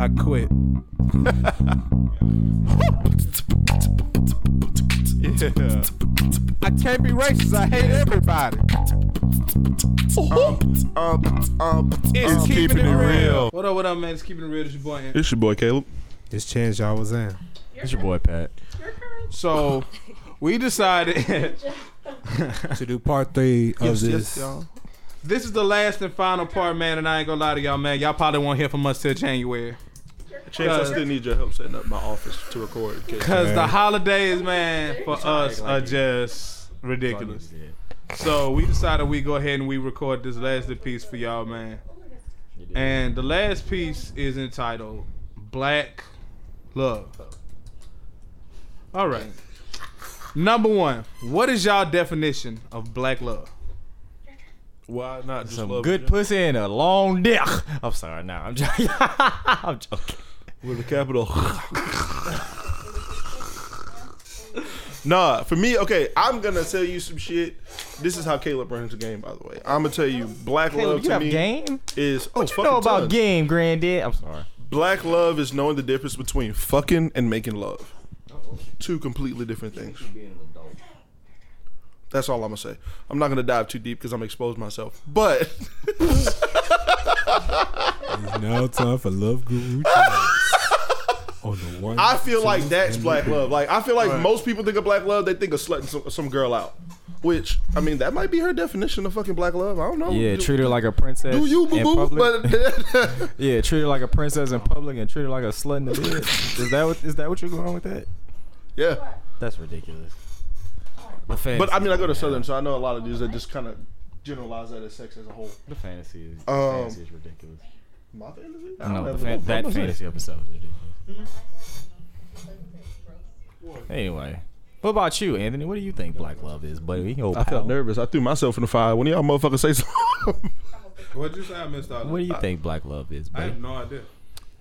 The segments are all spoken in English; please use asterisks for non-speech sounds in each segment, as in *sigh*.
I quit. yeah. I can't be racist. I hate everybody. Um, um, um, It's um, keeping, it real. What up, what up, man? It's keeping it real. It's your boy. Ant. It's your boy Caleb. This chance y'all was in. It's your boy Pat. So we decided *laughs* *laughs* to do part three of Yes, yes, this. y'all. This is the last and final part, man. And I ain't gonna lie to y'all, man. Y'all probably won't hear from us till January. Chance, I still need your help setting up my office to record. Cause the holidays, man, for us are just ridiculous. So we decided we go ahead and we record this last piece for y'all, man. And the last piece is entitled Black Love. All right. Number one, what is y'all definition of black love? Why not just Some love good it? pussy and a long dick. I'm sorry. Now I'm joking. *laughs* I'm joking. with a capital. nah, for me, okay, I'm gonna tell you some shit. This is how Caleb brings the game, by the way. I'm gonna tell you, black Caleb, love you to have me game? is oh, What you fucking know about tons. game, granddad? I'm sorry. Black love is knowing the difference between fucking and making love. Two completely different things. That's all I'm gonna say. I'm not gonna dive too deep because I'm gonna expose myself. But It's *laughs* now time for Love Guru *laughs* On the one, I feel like that's black the love. Like I feel like Right. most people think of black love, they think of slutting some, some girl out. Which I mean, that might be her definition of fucking black love. I don't know. Yeah, Do- treat her like a princess. Do you boo boo? But *laughs* yeah, treat her like a princess in public and treat her like a slut in the bed. is that what is that what you're going with that? yeah. That's ridiculous. The fantasy, But I mean, I go to Southern, so I know a lot of dudes that just kind of generalize that as sex as a whole. the fantasy is the Um, fantasy is ridiculous. My fantasy? I No, don't the fan, no- that I'm saying. fantasy episode is ridiculous. Anyway, what about you, Anthony? What do you think black love is, buddy? Yo, I felt nervous. I threw myself in the fire when y'all motherfuckers say something. What'd you say? I missed out. What do you think black love is, buddy? I buddy? have no idea.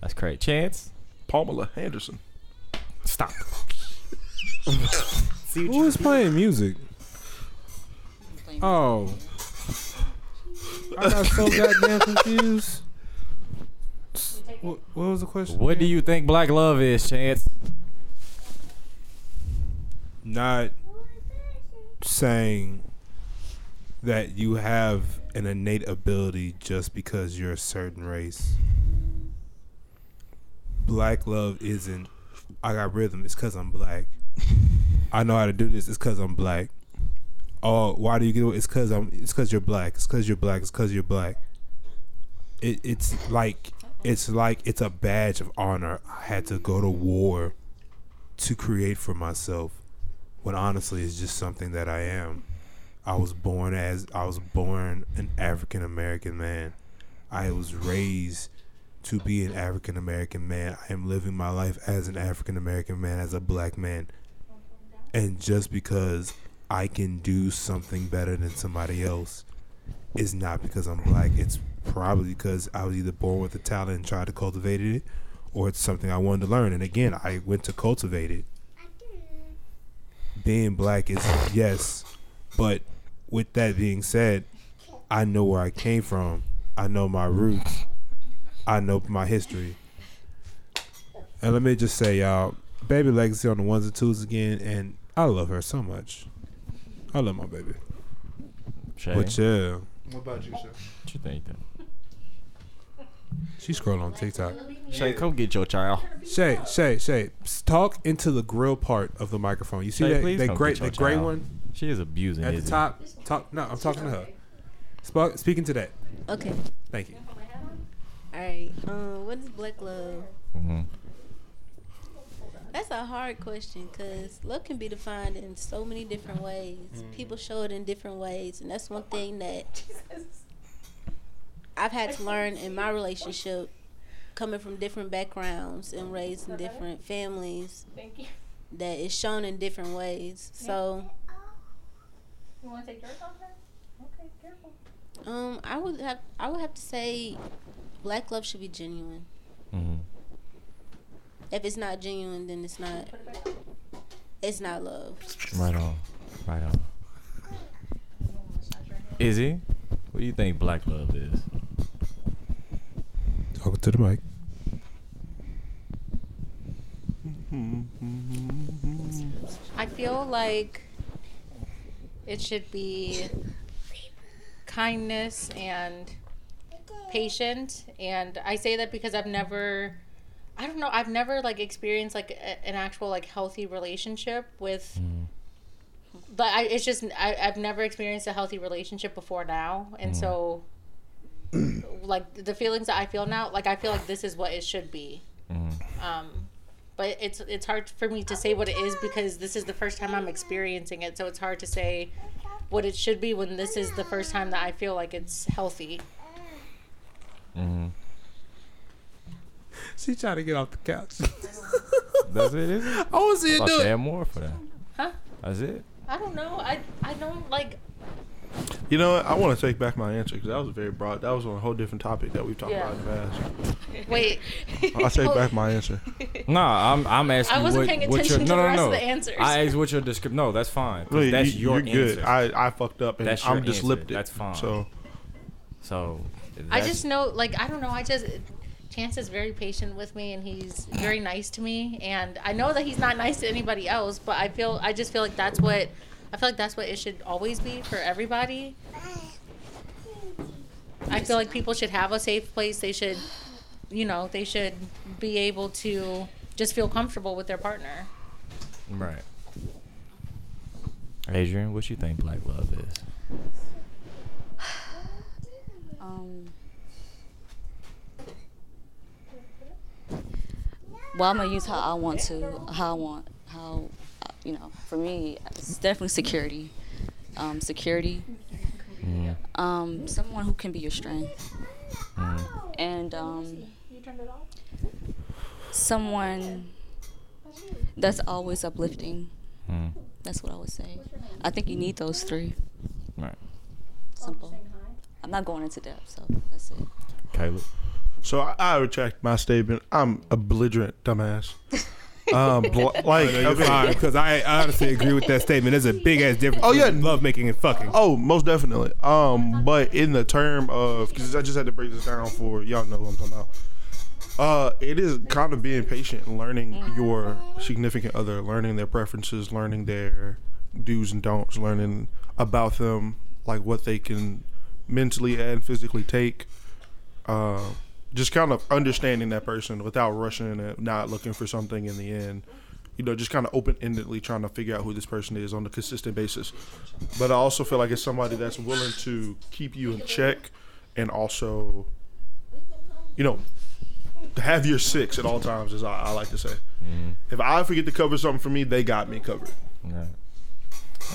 That's great. Chance, Pamela Anderson. stop. *laughs* Who is playing music? Oh. I got so *laughs* goddamn confused. What, what was the question? What do you think black love is, Chance? Not saying that you have an innate ability just because you're a certain race. Black love isn't. I got rhythm. It's because I'm black. I know how to do this. It's because I'm black. Oh, why do you get it? It's because I'm. It's because you're black. It's because you're black. It's because you're black. It, it's like it's like it's a badge of honor. I had to go to war to create for myself. When honestly, it's just something that I am. I was born as I was born an African American man. I was raised to be an African American man. I am living my life as an African American man, as a black man. And just because I can do something better than somebody else is not because I'm black. It's probably because I was either born with the talent and tried to cultivate it, or it's something I wanted to learn. And again, I went to cultivate it. Being black is yes, but with that being said, I know where I came from. I know my roots. I know my history. And let me just say, y'all, baby legacy on the ones and twos again, and I love her so much. I love my baby. Shay, But yeah, What about you, sir? what you think? Then? she scroll on TikTok. Shay, come get your child. Shay, Shay, Shay, s- talk into the grill part of the microphone. You see Shay, that please that come gray get your that gray child. one She is abusing at the Izzy. top? Talk. No, I'm talking to her. Sp- speaking to that. Okay. Thank you. All right. Um, what is black love? hmm That's a hard question because love can be defined in so many different ways. People show it in different ways, and that's one thing that I've had to learn in my relationship, coming from different backgrounds and raised in different families. That is shown in different ways. So, You want to take yours off then? Okay, careful. um, I would have I would have to say, black love should be genuine. hmm if it's not genuine, then it's not. It's not love. Right on, right on. Izzy, what do you think black love is? Talking to the mic. I feel like it should be kindness and patient and i say that because i've never I don't know, I've never like experienced like a, an actual like healthy relationship with but I, it's just I, I've never experienced a healthy relationship before now and so *clears throat* like the feelings that I feel now like I feel like this is what it should be. Um but it's it's hard for me to say what it is because this is the first time I'm experiencing it so it's hard to say what it should be when this is the first time that I feel like it's healthy. Mm-hmm. She trying to get off the couch. *laughs* That's it. Is it? *laughs* I want to see it I'll do say it. more for that. Huh? That's it. I don't know I I don't like You know what? I want to take back my answer because that was a very broad. That was on a whole different topic that we've talked Yeah. about in the past. *laughs* wait I take back my answer. Nah, I'm I'm asking I wasn't what, paying what your attention no to the no rest no. of the answers. I asked what your description. No, that's fine. 'cause Really, that's you, your are good. answer. I, I fucked up and That's your I'm just answer. lipped it. That's fine. So so I that's- just know, like, I don't know. I just Chance is very patient with me, and he's very nice to me. And I know that he's not nice to anybody else, but I feel, I just feel like that's what, I feel like that's what it should always be for everybody. I feel like people should have a safe place. They should, you know, they should be able to just feel comfortable with their partner. right. Adrian, what do you think black love is? Um, well, I'm gonna use how I want to, how I want, how, you know, for me, it's definitely security. Um, security. Um, someone who can be your strength. And um, someone that's always uplifting. Mm. That's what I would say. I think you need those three. Right. Simple. I'm not going into depth, so that's it. Caleb. So I, I retract my statement. I'm a belligerent dumbass. Um, *laughs* bl- like No, you're okay. fine because I, I honestly agree with that statement. There's a big ass difference. Oh, yeah. between love making and fucking. Oh, most definitely. Um, but in the term of because I just had to break this down for y'all know what I'm talking about. Uh, it is kind of being patient, and learning your significant other, learning their preferences, learning their do's and don'ts, learning about them, like what they can mentally and physically take. Uh, just kind of understanding that person without rushing it, not looking for something in the end. You know, just kind of open endedly trying to figure out who this person is on a consistent basis. But I also feel like it's somebody that's willing to keep you in check and also, you know, have your six at all times, as I, I like to say. Mm-hmm. If I forget to cover something for me, they got me covered. Right.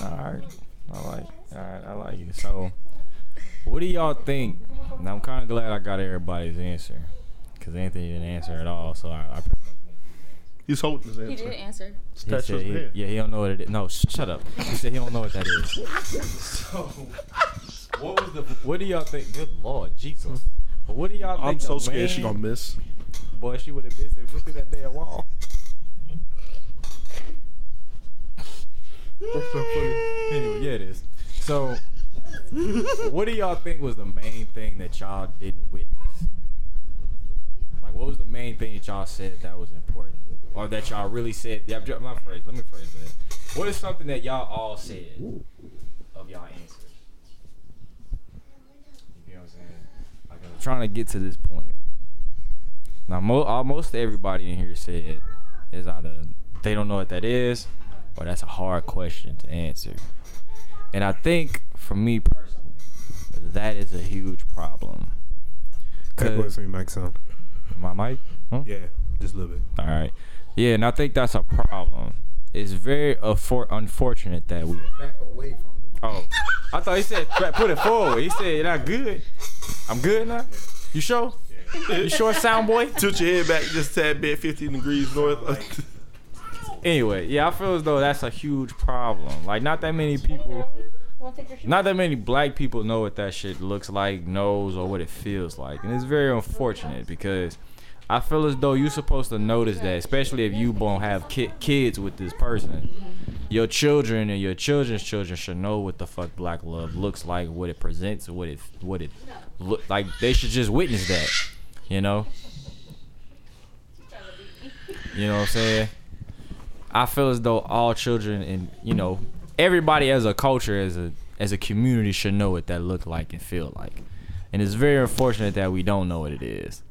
All right. I like. All right. I like it. So, what do y'all think? Now I'm kind of glad I got everybody's answer, cause Anthony didn't answer at all. So I. I He's holding his answer. He answer. did answer. It's he touched said his he- head. yeah, he don't know what it is. No, sh- shut up. He said he don't know what that is. *laughs* So, what was the? What do y'all think? Good Lord, Jesus. But what do y'all think? I'm so the scared she gonna miss. Boy, she would have missed it through that damn wall. That's so funny. Anyway, yeah, it is. So, *laughs* what do y'all think was the main thing that y'all didn't witness? Like, what was the main thing that y'all said that was important, or that y'all really said? Yeah, I'm phrase. Let me phrase that. What is something that y'all all said of y'all answers? You know what I'm saying? Like, I'm trying to get to this point. Now, mo- almost everybody in here said is either they don't know what that is, or that's a hard question to answer. And I think, for me personally, that is a huge problem. Back away Cause from your mic, son. my mic, huh? Yeah, just a little bit. All right, yeah, and I think that's a problem. It's very affor- unfortunate that we. Back away from the Oh, I thought he said put it forward. He said you're not good. I'm good now. You sure? You sure, sound boy? Tilt your head back just a tad bit, 15 degrees north. Anyway, yeah, I feel as though that's a huge problem. Like, not that many people, not that many black people know what that shit looks like, knows, or what it feels like, and it's very unfortunate because I feel as though you're supposed to notice that, especially if you won't have ki- kids with this person. Your children and your children's children should know what the fuck black love looks like, what it presents, what it what it look like. They should just witness that, you know. You know what I'm saying? I feel as though all children and you know everybody as a culture as a as a community should know what that look like and feel like, and it's very unfortunate that we don't know what it is.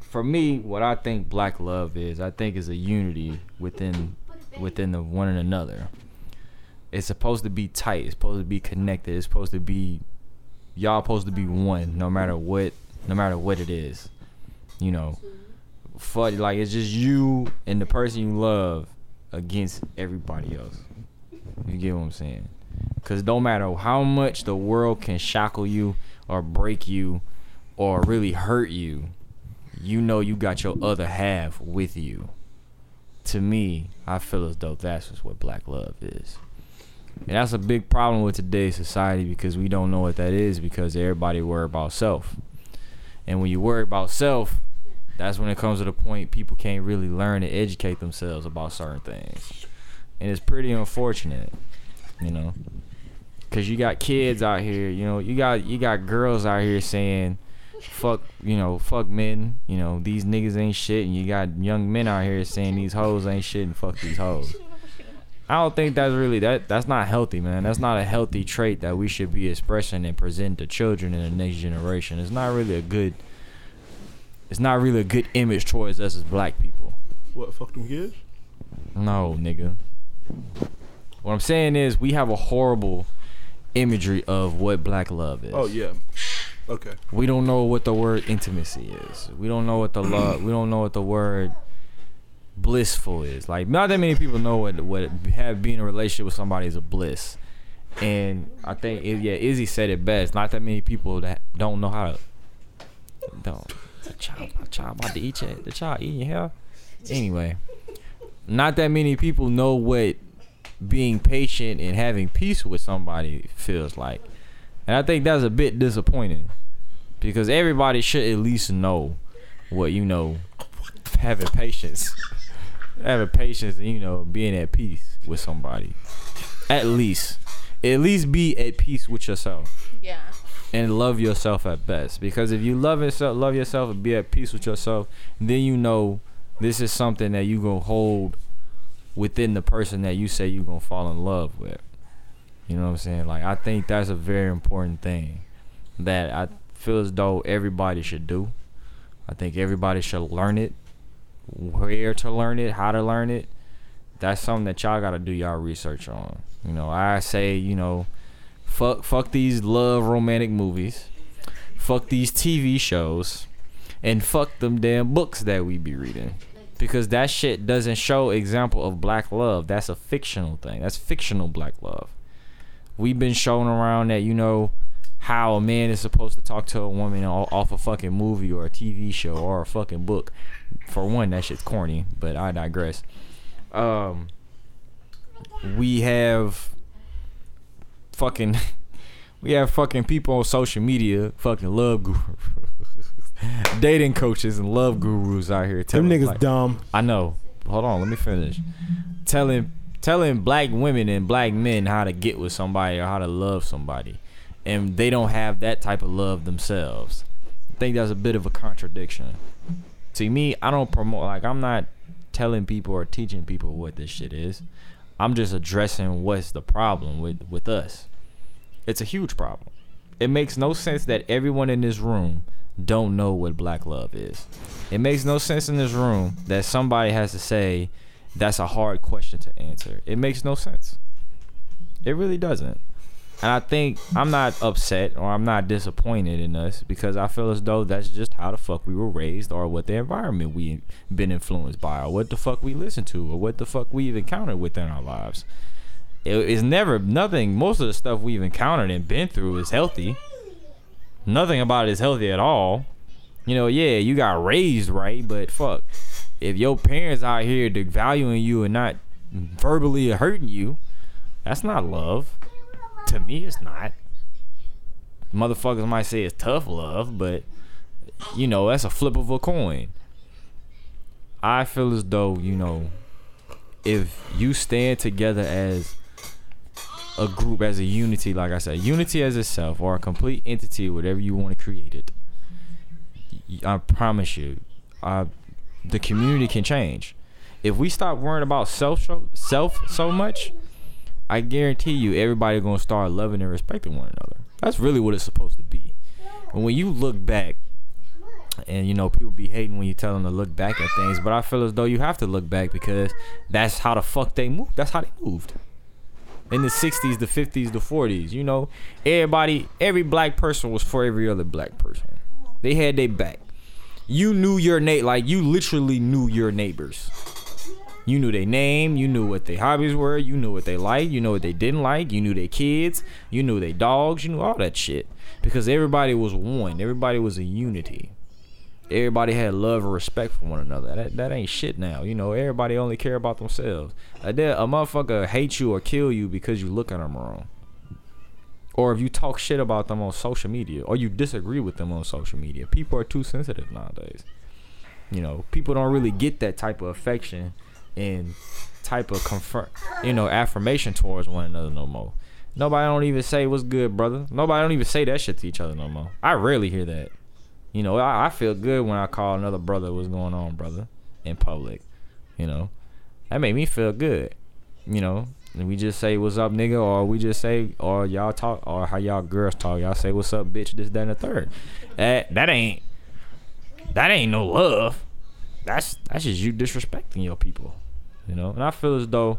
For me, what I think black love is, I think is a unity within within the one and another. It's supposed to be tight. It's supposed to be connected. It's supposed to be y'all supposed to be one, no matter what, no matter what it is. You know, fuck like it's just you and the person you love against everybody else. You get what I'm saying? Cause no matter how much the world can shackle you or break you or really hurt you, you know you got your other half with you. To me, I feel as though that's just what black love is. And that's a big problem with today's society because we don't know what that is because everybody worry about self. And when you worry about self, that's when it comes to the point people can't really learn and educate themselves about certain things. And it's pretty unfortunate, you know. Cause you got kids out here, you know, you got you got girls out here saying, "Fuck," you know, "fuck men," you know, these niggas ain't shit, and you got young men out here saying these hoes ain't shit and fuck these hoes. I don't think that's really that that's not healthy, man. That's not a healthy trait that we should be expressing and present to children in the next generation. It's not really a good it's not really a good image towards us as black people. What fuck them kids? No, nigga. What I'm saying is we have a horrible imagery of what black love is. Oh yeah. Okay. We don't know what the word intimacy is. We don't know what the love. We don't know what the word blissful is. Like not that many people know what what have being in a relationship with somebody is a bliss. And I think yeah, Izzy said it best. Not that many people that don't know how to. Don't. Child, my child about to eat your, the child eating your hair. Anyway, not that many people know what being patient and having peace with somebody feels like. And I think that's a bit disappointing because everybody should at least know what you know having patience having patience and you know being at peace with somebody at least at least be at peace with yourself Yeah. And love yourself at best. Because if you love yourself love yourself and be at peace with yourself then you know this is something that you gonna hold within the person that you say you gonna fall in love with. You know what i'm saying? Like i think that's a very important thing that i feel as though everybody should do. I think everybody should learn it where to learn it how to learn it. That's something that y'all gotta do y'all research on. You know i say you know fuck fuck these love romantic movies. Fuck these tv shows. And fuck them damn books that we be reading. Because that shit doesn't show example of black love. That's a fictional thing. That's fictional black love. We've been shown around that you know how a man is supposed to talk to a woman off a fucking movie or a TV show or a fucking book. For one, that shit's corny, but I digress. Um, we have fucking, *laughs* we have fucking people on social media, fucking love gurus, *laughs* dating coaches and love gurus out here. Telling, Them niggas like- dumb. I know. Hold on, let me finish. Telling telling black women and black men how to get with somebody or how to love somebody. And they don't have that type of love themselves. I think that's a bit of a contradiction. To me, I don't promote like I'm not telling people or teaching people what this shit is. I'm just addressing what's the problem with with us. It's a huge problem. It makes no sense that everyone in this room don't know what black love is. It makes no sense in this room that somebody has to say that's a hard question to answer. It makes no sense. It really doesn't. And I think I'm not upset or I'm not disappointed in us because I feel as though that's just how the fuck we were raised or what the environment we been influenced by or what the fuck we listen to or what the fuck we've encountered within our lives. It, it's never nothing. Most of the stuff we've encountered and been through is healthy. Nothing about it is healthy at all. You know, yeah, you got raised right, but fuck, if your parents out here devaluing you and not verbally hurting you, that's not love. To me, it's not. Motherfuckers might say it's tough love, but you know that's a flip of a coin. I feel as though you know, if you stand together as a group, as a unity, like I said, unity as itself or a complete entity, whatever you want to create it. I promise you, uh, the community can change. If we stop worrying about self self so much, I guarantee you everybody gonna start loving and respecting one another. That's really what it's supposed to be. And when you look back, and you know people be hating when you tell them to look back at things, but I feel as though you have to look back because that's how the fuck they moved. That's how they moved. In the 60s, the 50s, the 40s, you know, everybody, every black person was for every other black person. They had their back. You knew your neighbor, like you literally knew your neighbors. You knew their name, you knew what their hobbies were, you knew what they liked, you knew what they didn't like, you knew their kids, you knew their dogs, you knew all that shit. Because everybody was one, everybody was a unity. Everybody had love and respect for one another. That, that ain't shit now. You know, everybody only care about themselves. A, a motherfucker hate you or kill you because you look at them wrong. Or if you talk shit about them on social media or you disagree with them on social media. People are too sensitive nowadays. You know, people don't really get that type of affection and type of confirm, you know, affirmation towards one another no more. Nobody don't even say what's good, brother. Nobody don't even say that shit to each other no more. I rarely hear that. You know, I, I feel good when I call another brother what's going on, brother, in public. You know, that made me feel good. You know, and we just say what's up, nigga, or we just say, or y'all talk, or how y'all girls talk. Y'all say what's up, bitch, this, that, and the third. That that ain't that ain't no love. That's that's just you disrespecting your people. You know, and I feel as though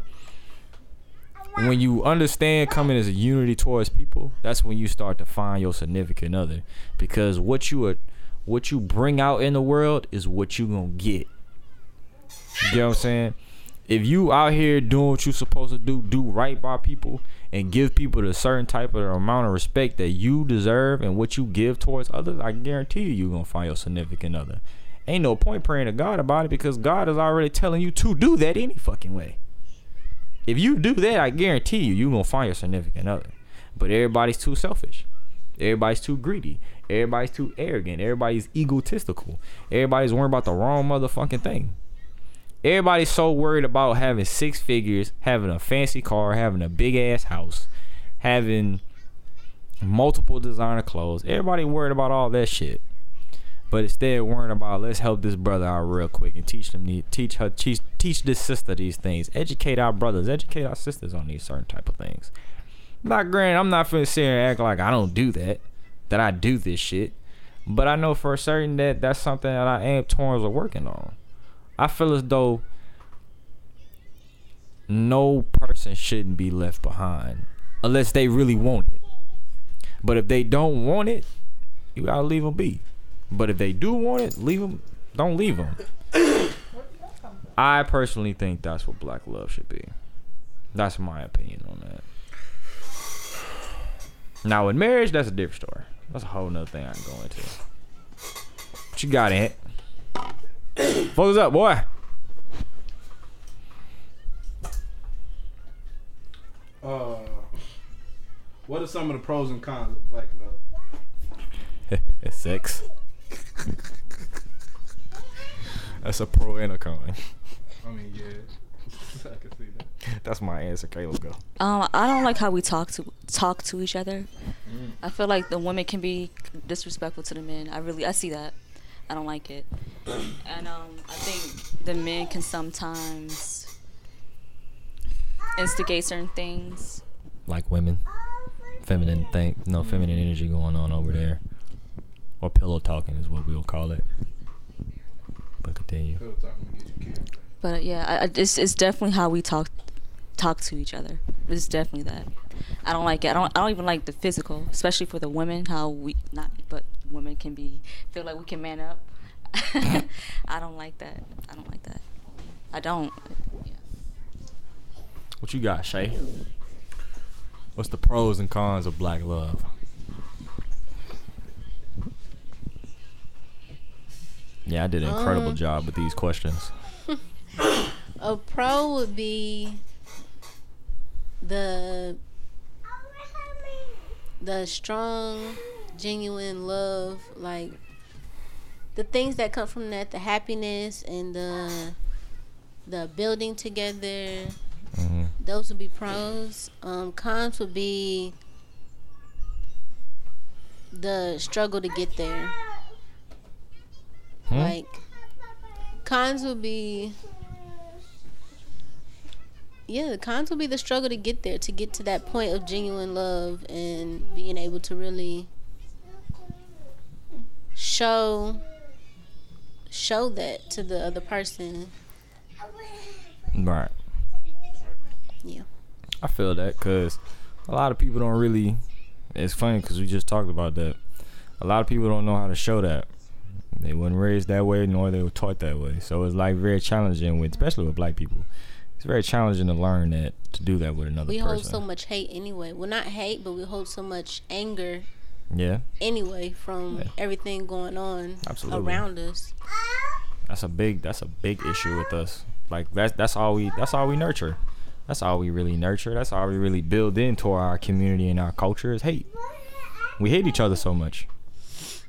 when you understand coming as a unity towards people, that's when you start to find your significant other. Because what you are, what you bring out in the world is what you gonna get. You know what I'm saying? If you out here doing what you supposed to do, do right by people, and give people the certain type of amount of respect that you deserve and what you give towards others, I guarantee you, you're gonna find your significant other. Ain't no point praying to God about it because God is already telling you to do that any fucking way. If you do that, I guarantee you, you're gonna find your significant other. But everybody's too selfish. Everybody's too greedy. Everybody's too arrogant. Everybody's egotistical. Everybody's worried about the wrong motherfucking thing. Everybody's so worried about having six figures, having a fancy car, having a big ass house, having multiple designer clothes. Everybody worried about all that shit. But instead worrying about let's help this brother out real quick and teach them teach her teach teach this sister these things. Educate our brothers, educate our sisters on these certain type of things. Not granted, I'm not finna sit here and act like I don't do that, that I do this shit. But I know for certain that that's something that I am towards are working on. I feel as though no person shouldn't be left behind unless they really want it. But if they don't want it, you gotta leave them be. But if they do want it, leave them. Don't leave them. I personally think that's what black love should be. That's my opinion on that. Now, with marriage, that's a different story. That's a whole nother thing I can go into. What you got, Ant? Focus up, boy. Uh, what are some of the pros and cons of black love? *laughs* Sex. That's a pro and a con. I mean, yeah, *laughs* I can see that. That's my answer. Caleb, go. Um, I don't like how we talk to talk to each other. I feel like the women can be disrespectful to the men. I really I see that. I don't like it. And um, I think the men can sometimes instigate certain things. Like women, feminine thing, no feminine energy going on over there, or pillow talking is what we'll call it. But continue. Pillow talking to get you killed. But yeah, I, I, it's it's definitely how we talk talk to each other. It's definitely that. I don't like it. I don't. I don't even like the physical, especially for the women. How we not, but women can be feel like we can man up. *laughs* I don't like that. I don't like that. I don't. Yeah. What you got, Shay? What's the pros and cons of black love? Yeah, I did an incredible Um, job with these questions. *laughs* A pro would be the the strong, genuine love, like the things that come from that, the happiness and the the building together. hmm Those would be pros. Um, cons would be the struggle to get there. Hmm? Like cons would be Yeah, the cons will be the struggle to get there, to get to that point of genuine love and being able to really show show that to the other person. Right. Yeah. I feel that because a lot of people don't really. It's funny because we just talked about that. A lot of people don't know how to show that. They weren't raised that way, nor they were taught that way. So it's like very challenging with, especially with black people. It's very challenging to learn that to do that with another We person. hold so much hate anyway. Well, not hate, but we hold so much anger yeah, anyway from Yeah. everything going on Absolutely. around us. that's a big that's a big issue with us. Like that's that's all we that's all we nurture. That's all we really nurture. That's all we really build into our community and our culture is hate. We hate each other so much.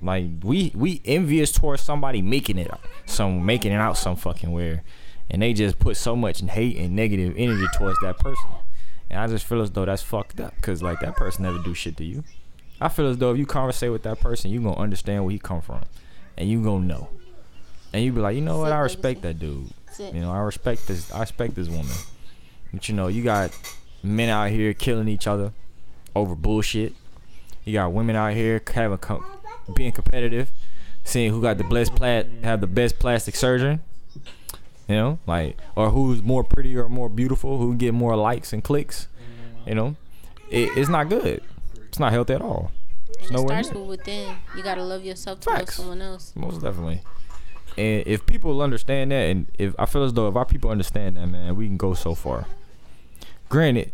Like we we envious towards somebody making it some making it out some fucking where, and they just put so much hate and negative energy towards that person. And I just feel as though that's fucked up because like that person never do shit to you. I feel as though if you conversate with that person, you gonna understand where he come from, and you gonna know, and you be like, you know what, I respect that dude. You know, I respect this. I respect this woman. But you know, you got men out here killing each other over bullshit. You got women out here having com- being competitive, seeing who got the best plat have the best plastic surgeon. You know, like or who's more pretty or more beautiful, who get more likes and clicks. You know, it, it's not good. It's not healthy at all. And it starts near. with within. You gotta love yourself to love someone else. Most definitely. And if people understand that, and if I feel as though if our people understand that, man, we can go so far. Granted,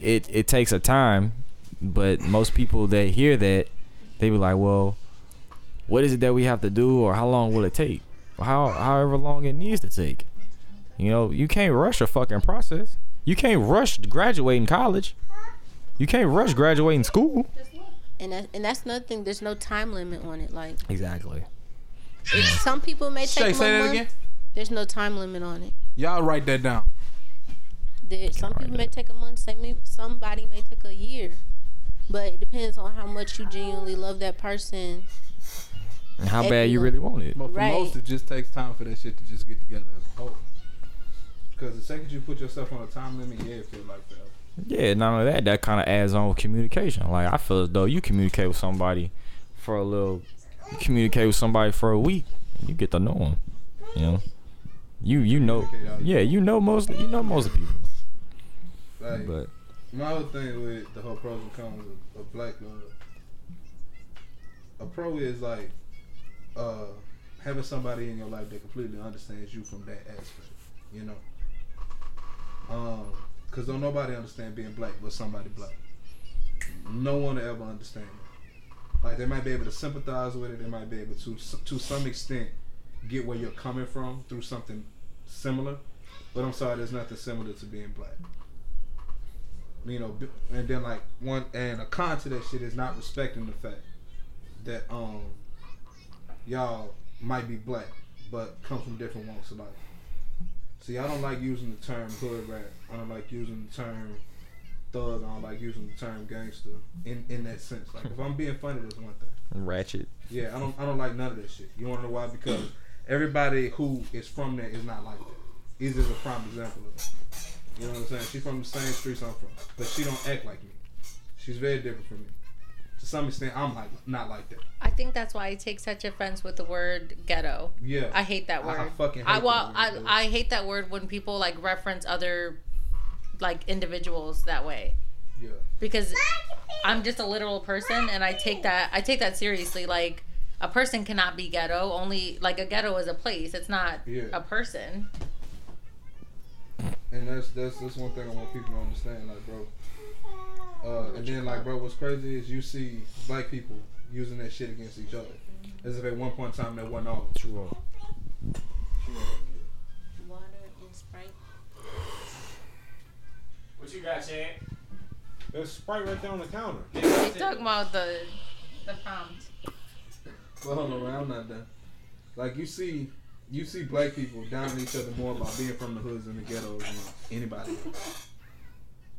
it it takes a time, but most people that hear that, they be like, well, what is it that we have to do, or how long will it take? How however long it needs to take. You know, you can't rush a fucking process. You can't rush graduating college. You can't rush graduating school. And that, and that's another thing. There's no time limit on it. Like Exactly. it, some people may Shay, take say them a that month. again. There's no time limit on it. Y'all write that down. There, some people may take a month. Some somebody may take a year. But it depends on how much you genuinely love that person. And how bad you you- really want it. But for Right. most, it just takes time for that shit to just get together as a whole. Because the second you put yourself on a time limit, yeah, it feels like forever. Yeah, not only that, that kind of adds on with communication. Like I feel as though you communicate with somebody for a little, you communicate with somebody for a week, you get to know them. You know, you you know, yeah, you know most you know most people. Like, But my whole thing with the whole pros and cons of, of black love, a pro is like uh, having somebody in your life that completely understands you from that aspect. You know, um, cause don't nobody understand being black but somebody black. No one ever understand it. Like they might be able to sympathize with it. They might be able to, to some extent, get where you're coming from through something similar. But I'm sorry, there's nothing similar to being black you know, and then like one and a con to that shit is not respecting the fact that um y'all might be black but come from different walks of life. See, I don't like using the term hood rat. I don't like using the term thug. I don't like using the term gangster in in that sense. Like if I'm being funny, that's one thing. *laughs* ratchet. Yeah, I don't I don't like none of that shit. You wanna know why? Because everybody who is from there is not like that. He's just a prime example of that. You know what I'm saying? She's from the same streets I'm from, but she don't act like me. She's very different from me. To some extent, I'm like not like that. I think that's why I take such offense with the word ghetto. Yeah, I hate that word. I fucking hate I that well, word, I. I hate that word when people like reference other like individuals that way yeah. because I'm just a literal person and I take that I take that seriously. Like a person cannot be ghetto. Only like a ghetto is a place. It's not Yeah. a person. And that's that's that's one thing I want people to understand, like bro. Uh, and then like bro, what's crazy is you see black people using that shit against each other, as if at one point in time that wasn't all. True. Water and Sprite. What you got, Chad? There's Sprite right there on the counter. He's talking about the the prompt. Well, hold on, I'm not done. Like you see, you see black people down each other more about being from the hoods and the ghettos than anybody else.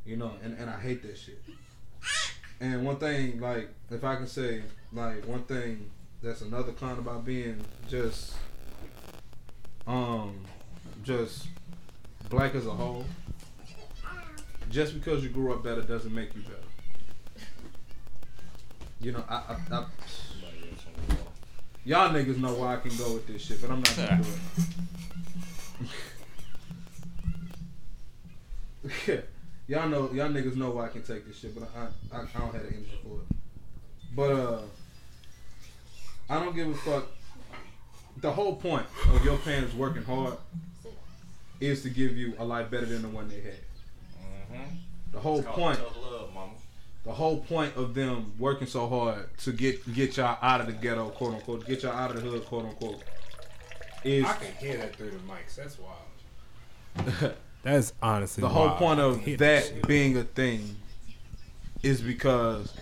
You know, and, and I hate that shit. And one thing, like, if I can say, like, one thing that's another con about being just, um, just black as a whole, just because you grew up better doesn't make you better. You know, I, I, I y'all niggas know where I can go with this shit, but I'm not gonna do it. *laughs* y'all know, y'all niggas know where I can take this shit, but I, I, I don't have the energy for it. But uh, I don't give a fuck. The whole point of your parents working hard is to give you a life better than the one they had. The whole point. The whole point of them working so hard to get get y'all out of the ghetto, quote unquote, get y'all out of the hood, quote unquote, is I can hear that through the mics. That's wild. *laughs* That's honestly the whole wild. point of that shit. being a thing is because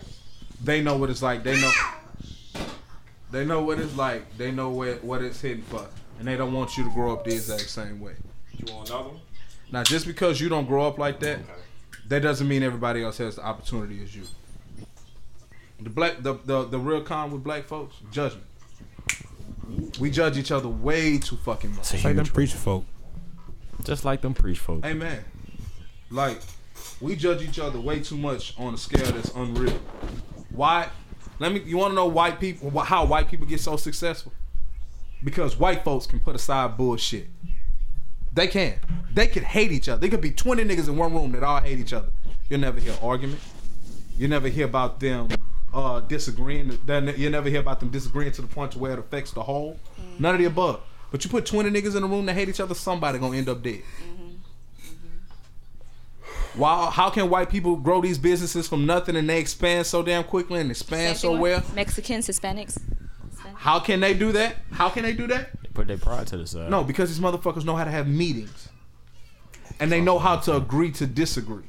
they know what it's like. They know they know what it's like. They know what what it's hitting for, and they don't want you to grow up the exact same way. You want another one? Now, just because you don't grow up like that, that doesn't mean everybody else has the opportunity as you. The black, the the, the real con with black folks, judgment. We judge each other way too fucking much. It's like them preacher folk. Just like them preach folk. Amen. Like, we judge each other way too much on a scale that's unreal. Why? Let me. You want to know white people? How white people get so successful? Because white folks can put aside bullshit. They can. They could hate each other. They could be twenty niggas in one room that all hate each other. You'll never hear argument. You never hear about them uh, disagreeing. Then you never hear about them disagreeing to the point to where it affects the whole. None of the above. But you put twenty niggas in a room that hate each other, somebody gonna end up dead. Why? How can white people grow these businesses from nothing and they expand so damn quickly and expand so well? Mexicans, Hispanics. How can they do that? How can they do that? They put their pride to the side. No, because these motherfuckers know how to have meetings, and they know how to agree to disagree,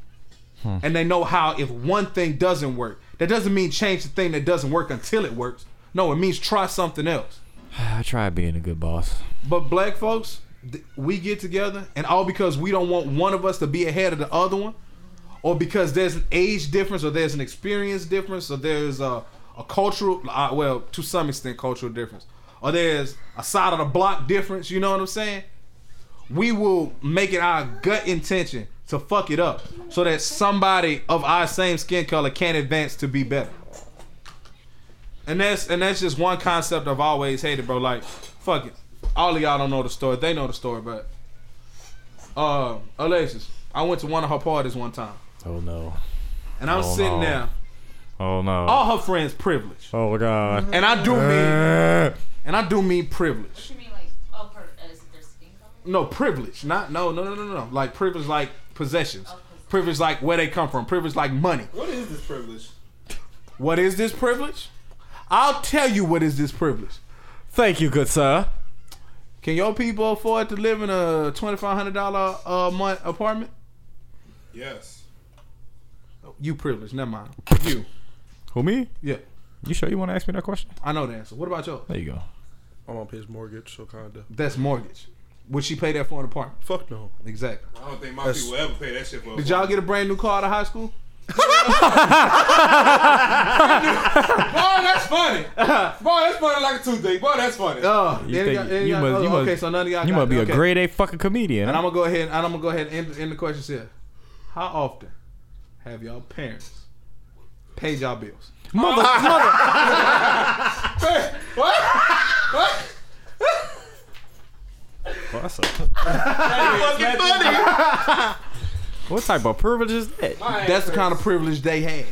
and they know how if one thing doesn't work, that doesn't mean change the thing that doesn't work until it works. No, it means try something else. *sighs* I tried being a good boss. But black folks, th- we get together, and all because we don't want one of us to be ahead of the other one, or because there's an age difference, or there's an experience difference, or there's a, a cultural, uh, well, to some extent, cultural difference, or there's a side of the block difference. You know what I'm saying? We will make it our gut intention to fuck it up, so that somebody of our same skin color can advance to be better. And that's and that's just one concept I've always hated, bro. Like, fuck it. All of y'all don't know the story. They know the story, but uh Alexis, I went to one of her parties one time. Oh no. And I'm Oh, sitting no. there. Oh no. All her friends privileged. Oh my god. And I do mean and I do mean privilege. You mean like oh, per, as their skin color? No, privilege. Not no no no no no. Like privilege like possessions. Privilege like where they come from. Privilege like money. What is this privilege? What is this privilege? I'll tell you what is this privilege. Thank you, good sir. Can your people afford to live in a twenty five hundred dollar uh, a month apartment? Yes. You privileged. Never mind. You. Who me? Yeah. You sure you want to ask me that question? I know the answer. What about yours? There you go. I'm on his mortgage, so kinda. That's mortgage. Would she pay that for an apartment? Fuck no. Exactly. I don't think my That's- people ever pay that shit for. a Did y'all get a brand new car out of high school? *laughs* Boy, that's funny. Boy, that's funny like a toothache. Boy, that's funny. Oh, You think- y'all- you y'all- must- oh, you must- okay. So none of y'all. You got must be it. a Okay. grade A fucking comedian. And? I'm gonna go ahead. And I'm gonna go ahead and end, end the questions here. How often have y'all parents paid y'all bills? mother, *laughs* mother. *laughs* what? What? What's up? fucking funny. What type of privilege is that? That's the kind of privilege they had,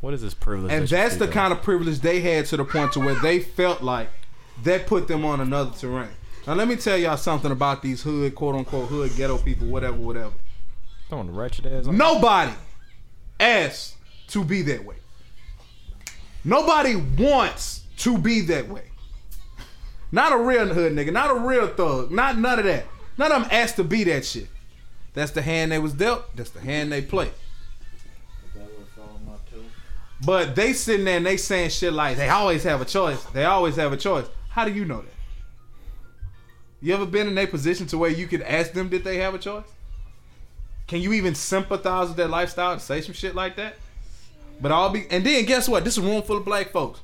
What is this privilege? and that's the speak kind of privilege they had to the point to where they felt like that put them on another terrain. Now let me tell y'all something about these hood, quote unquote, hood ghetto people, whatever, whatever. Throwing the ratchet ass. on- Nobody asked to be that way. Nobody wants to be that way. Not a real hood nigga, not a real thug, not none of that. None of them asked to be that shit. That's the hand they was dealt. That's the hand they play. But they sitting there and they saying shit like they always have a choice. They always have a choice. How do you know that? You ever been in a position to where you could ask them did they have a choice? Can you even sympathize with their lifestyle to say some shit like that? But I'll be and then guess what? This is a room full of black folks.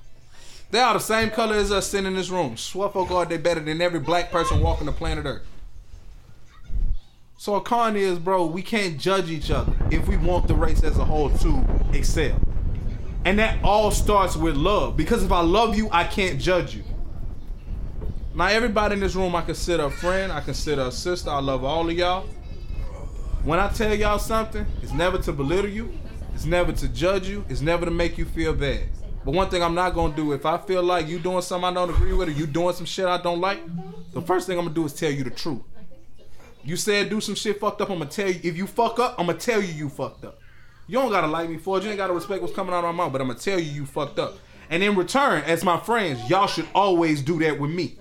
They are the same color as us sitting in this room. Swear for God, they better than every black person walking the planet Earth. So a con is, bro, we can't judge each other. if we want the race as a whole to excel. And that all starts with love. Because if I love you, I can't judge you. Now, everybody in this room, I consider a friend, I consider a sister. I love all of y'all. When I tell y'all something, it's never to belittle you, it's never to judge you, it's never to make you feel bad. But one thing I'm not gonna do, if I feel like you doing something I don't agree with, or you doing some shit I don't like, the first thing I'm gonna do is tell you the truth. You said do some shit fucked up, I'm gonna tell you. If you fuck up, I'm gonna tell you you fucked up. You don't gotta like me for it. You ain't gotta respect what's coming out of my mouth, but I'm gonna tell you you fucked up. And in return, as my friends, y'all should always do that with me.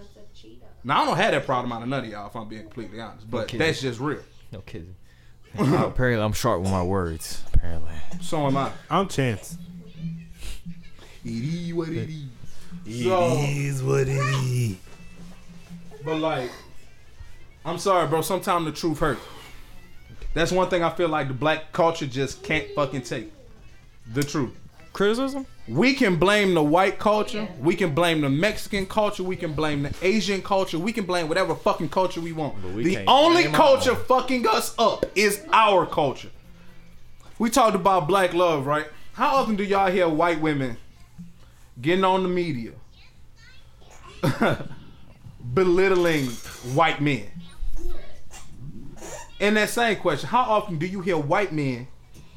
Now I don't have that problem out of none of y'all, if I'm being completely honest. But Okay. that's just real. No kidding. apparently, I'm sharp with my words. Apparently. So am I. I'm Chance. It is what it is. It So- is what it is. But like, I'm sorry, bro. Sometimes the truth hurts. That's one thing I feel like the black culture just can't fucking take. The truth. Criticism? We can blame the white culture. We can blame the Mexican culture. We can blame the Asian culture. We can blame whatever fucking culture we want. we the can't only blame culture fucking us up is our culture. We talked about black love, right? How often do y'all hear white women getting on the media *laughs* belittling white men? And that same question, how often do you hear white men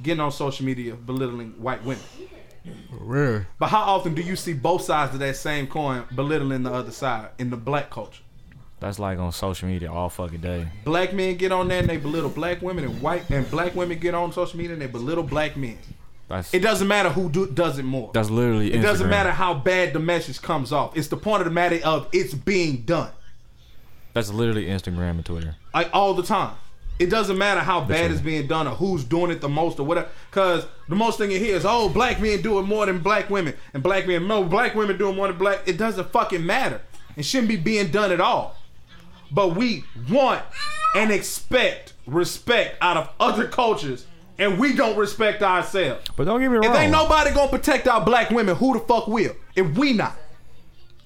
getting on social media belittling white women? Rare. But how often do you see both sides of that same coin belittling the other side in the black culture? That's like on social media all fucking day. Black men get on there and they belittle black women, and white and black women get on social media and they belittle black men. That's It doesn't matter who do, does it more. that's literally. It doesn't matter how bad the message comes off. It's the point of the matter of it's being done, That's literally Instagram and Twitter. like all the time. It doesn't matter how bad truth. it's being done or who's doing it the most or whatever. Because the most thing you hear is, oh, black men do it more than black women, and black men, no, black women do it more than black. It doesn't fucking matter. It shouldn't be being done at all. But we want and expect respect out of other cultures, and we don't respect ourselves. But don't get me wrong. If ain't nobody gonna protect our black women, who the fuck will? If we not.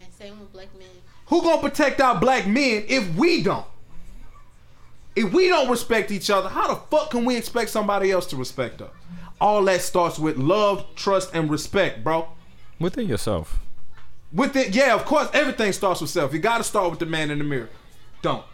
And same with black men. Who gonna protect our black men if we don't? If we don't respect each other, how the fuck can we expect somebody else to respect us? All that starts with love, trust, and respect, bro. Within yourself. With it, yeah, of course, everything starts with self. You gotta start with the man in the mirror. Don't.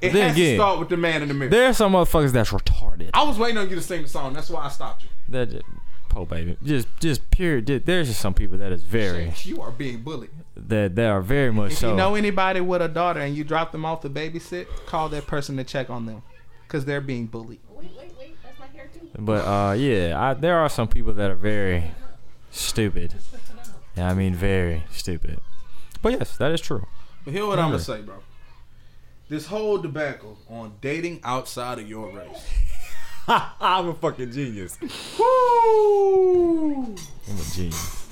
It Then has to start with the man in the mirror. There are some motherfuckers that's retarded. I was waiting on you to sing the song. That's why I stopped you. That just, po baby. Just, just pure. just- There's just some people that is very You are being bullied. that that are very much If so. you know anybody with a daughter and you drop them off to babysit, call that person to check on them, cause they're being bullied. Wait, wait, wait. That's my hair too. But uh, yeah, I, there are some people that are very stupid. Yeah, I mean very stupid. But yes, that is true. But hear what I'm gonna say, bro. This whole debacle on dating outside of your race. *laughs* I'm a fucking genius. Woo! I'm a genius.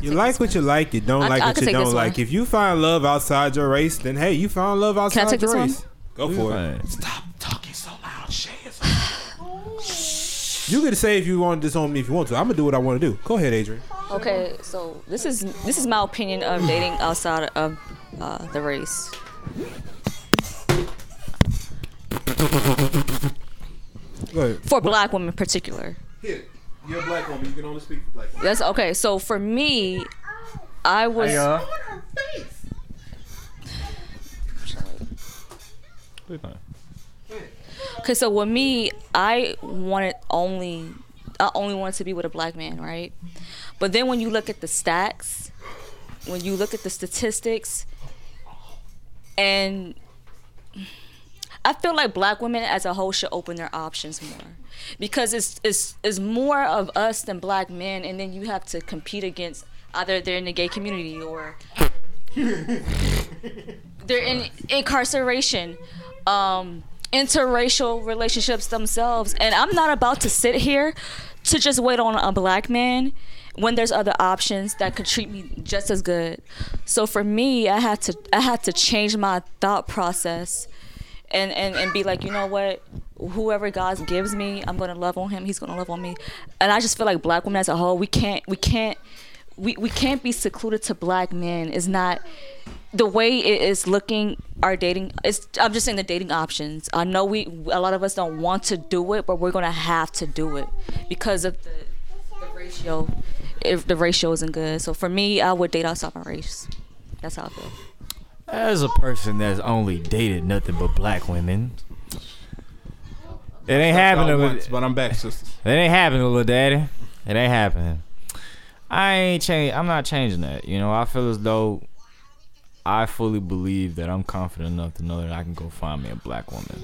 You like what you like, you don't I- like I what you don't like. one. If you find love outside your race, then hey, you found love outside your this one? race. Go for it. Fine. Stop talking so loud, Shay. *sighs* You can say if you want to disown me if you want to. I'm gonna do what I want to do. Go ahead, Adrian. Okay, so this is this is my opinion of dating outside of uh, the race. Go ahead. For black women in particular. Hit it. You're a black woman. You can only speak for black women. That's okay. So for me, I was uh. okay. So with me, I wanted only, I only wanted to be with a black man, right? But then when you look at the stats, when you look at the statistics, and I feel like black women as a whole should open their options more. Because it's it's it's more of us than black men, and then you have to compete against either they're in the gay community or *laughs* they're in incarceration, um, interracial relationships themselves, and I'm not about to sit here to just wait on a black man when there's other options that could treat me just as good. So for me, I had to I had to change my thought process and, and, and be like, you know what? Whoever God gives me, I'm gonna love on him. He's gonna love on me. And I just feel like black women as a whole, we can't we can't we, we can't be secluded to black men. It's not the way it is looking our dating it's i'm just saying the dating options i know we a lot of us don't want to do it but we're gonna have to do it because of the, the ratio if the ratio isn't good so for me i would date outside my race that's how i feel As a person that's only dated nothing but black women, it ain't happening. Once, but I'm back, sister. it ain't happening, little daddy. It ain't happening. I ain't change. I'm not changing that. You know, I feel as though I fully believe that I'm confident enough to know that I can go find me a black woman.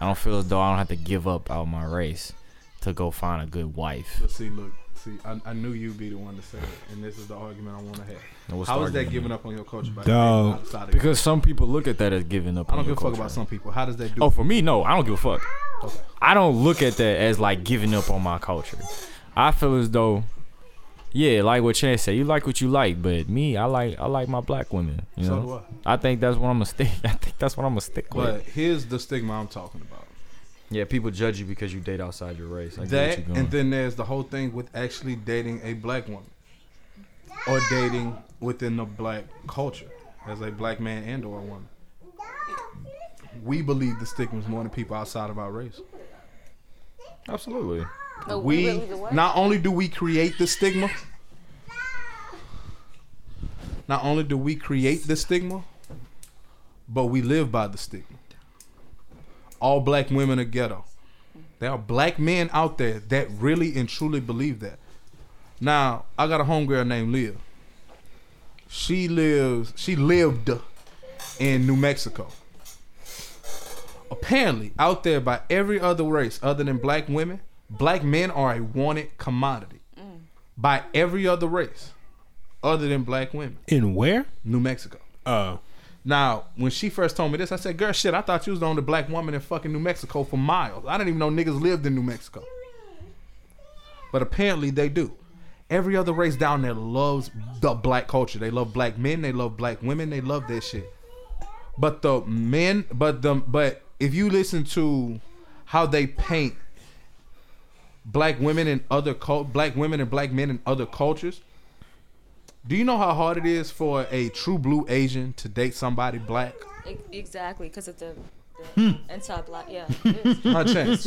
I don't feel as though I don't have to give up out my race to go find a good wife. But see, look, see, I, I knew you'd be the one to say it, and this is the argument I want to have. And what's How the that giving up on your culture? By Dog. dating outside Because some people look at that as giving up. I don't on give a your fuck about some people. How does that do? Oh, for me, no, I don't give a fuck. Okay. I don't look at that as like giving up on my culture. I feel as though, yeah, like what Chance said, you like what you like, but me, I like I like my black women. You So know, do I think that's what I'm gonna *laughs* stick. I think that's what I'm gonna stick But with. here's the stigma I'm talking about. Yeah, people judge you because you date outside your race. I that you're and then there's the whole thing with actually dating a black woman or dating within the black culture as a black man and or a woman. We believe the stigma is more than people outside of our race. Absolutely. we not only do we create the stigma, not only do we create the stigma, but we live by the stigma. All black women are ghetto. There are black men out there that really and truly believe that. Now, I got a homegirl named Leah. She lives she lived in New Mexico. Apparently, out there by every other race other than black women, black men are a wanted commodity. By every other race other than black women. In where? New Mexico. Oh. Now, when she first told me this, I said, "Girl, shit, I thought you was the only black woman in fucking New Mexico for miles. I didn't even know niggas lived in New Mexico." But apparently they do. Every other race down there loves the black culture. They love black men. They love black women. They love that shit. But the men, but the but if you listen to how they paint black women and other cult, black women and black men in other cultures, do you know how hard it is for a true blue Asian to date somebody black? E- exactly because of the, Hmm. the anti-black yeah *laughs* it is. Chance?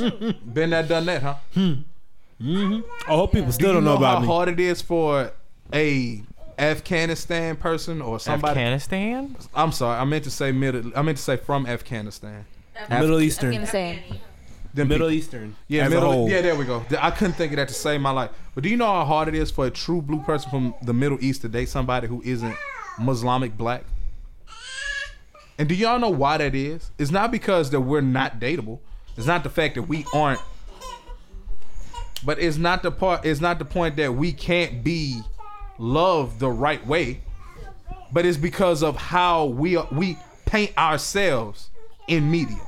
Been that, done that, huh? I hope people Do still you don't know know about how me. How hard it is for a Afghanistan person or somebody? Afghanistan. I'm sorry, I meant to say middle. I meant to say from Afghanistan. Middle Eastern. Afghanistan. Them Middle people. Eastern. Yeah, as middle, a whole. yeah, there we go. I couldn't think of that to save my life. But do you know how hard it is for a true blue person from the Middle East to date somebody who isn't Muslimic black? And do y'all know why that is? It's not because that we're not dateable. It's not the fact that we aren't. But it's not the part. It's not the point that we can't be loved the right way. But it's because of how we are, we paint ourselves in media.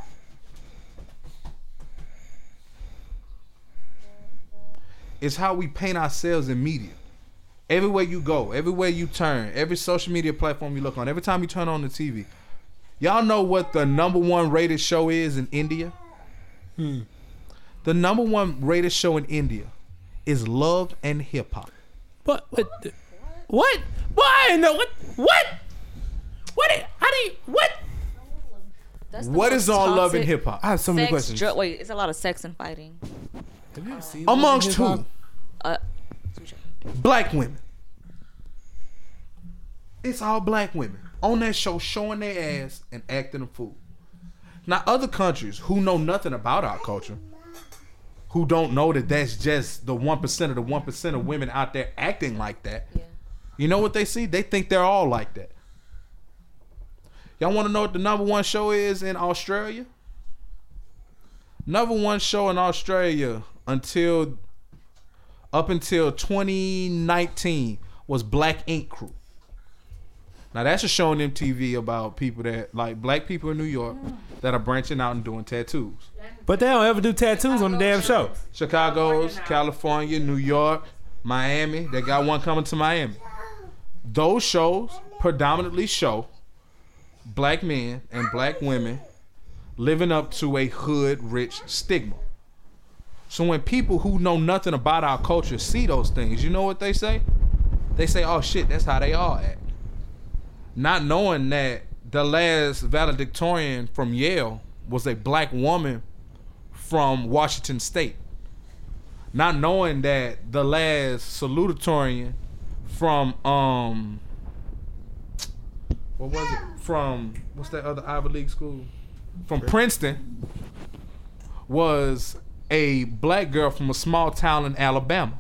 It's how we paint ourselves in media. Everywhere you go, everywhere you turn, every social media platform you look on, every time you turn on the TV, y'all know what the number one rated show is in India? Hmm. The number one rated show in India is Love and Hip Hop. But what? the- What? Why? No. What? What? What? How do you? What? That's the What all love and hip hop? I have so many questions. dr- wait, it's a lot of sex and fighting. Amongst who? Uh, Black women. It's all black women on that show showing their ass and acting a fool. Now, other countries who know nothing about our culture, who don't know that that's just the 1% of the 1% of women out there acting like that, yeah. you know what they see? They think they're all like that. Y'all want to know what the number one show is in Australia? Number one show in Australia until up until 2019 was Black Ink Crew. Now that's a show on MTV about people that like black people in New York mm. that are branching out and doing tattoos. But they don't ever do tattoos on the damn show. Chicago's, California, New York, Miami. They got one coming to Miami. Those shows predominantly show black men and black women living up to a hood rich stigma. So when people who know nothing about our culture see those things, you know what they say? They say, "Oh shit, that's how they all act." not knowing that the last valedictorian from Yale was a black woman from Washington State. Not knowing that the last salutatorian from um what was it? From what's that other Ivy League school? From Princeton was a black girl from a small town in Alabama.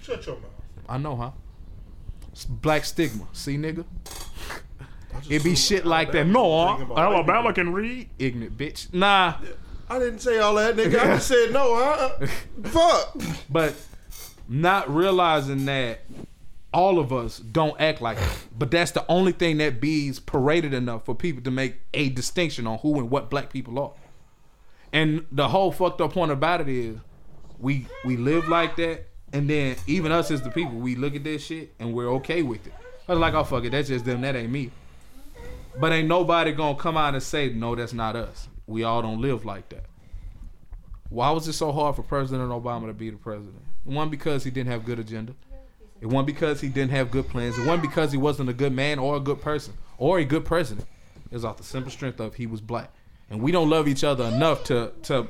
Shut your mouth. I know, huh? It's black stigma. See, nigga? It be shit like that. No, huh? Alabama can read. Ignorant bitch. Nah. I didn't say all that, nigga. I just *laughs* said no, huh? Fuck. But not realizing that all of us don't act like it. But that's the only thing that be's paraded enough for people to make a distinction on who and what black people are. And the whole fucked up point about it is we we live like that and then even us as the people, we look at this shit and we're okay with it. I was like, oh fuck it, that's just them, that ain't me. But ain't nobody gonna come out and say, no, that's not us. We all don't live like that. Why was it so hard for President Obama to be the president? One because he didn't have good agenda. It wasn't because he didn't have good plans. It wasn't because he wasn't a good man or a good person or a good president. It was off the simple strength of he was black. And we don't love each other enough to to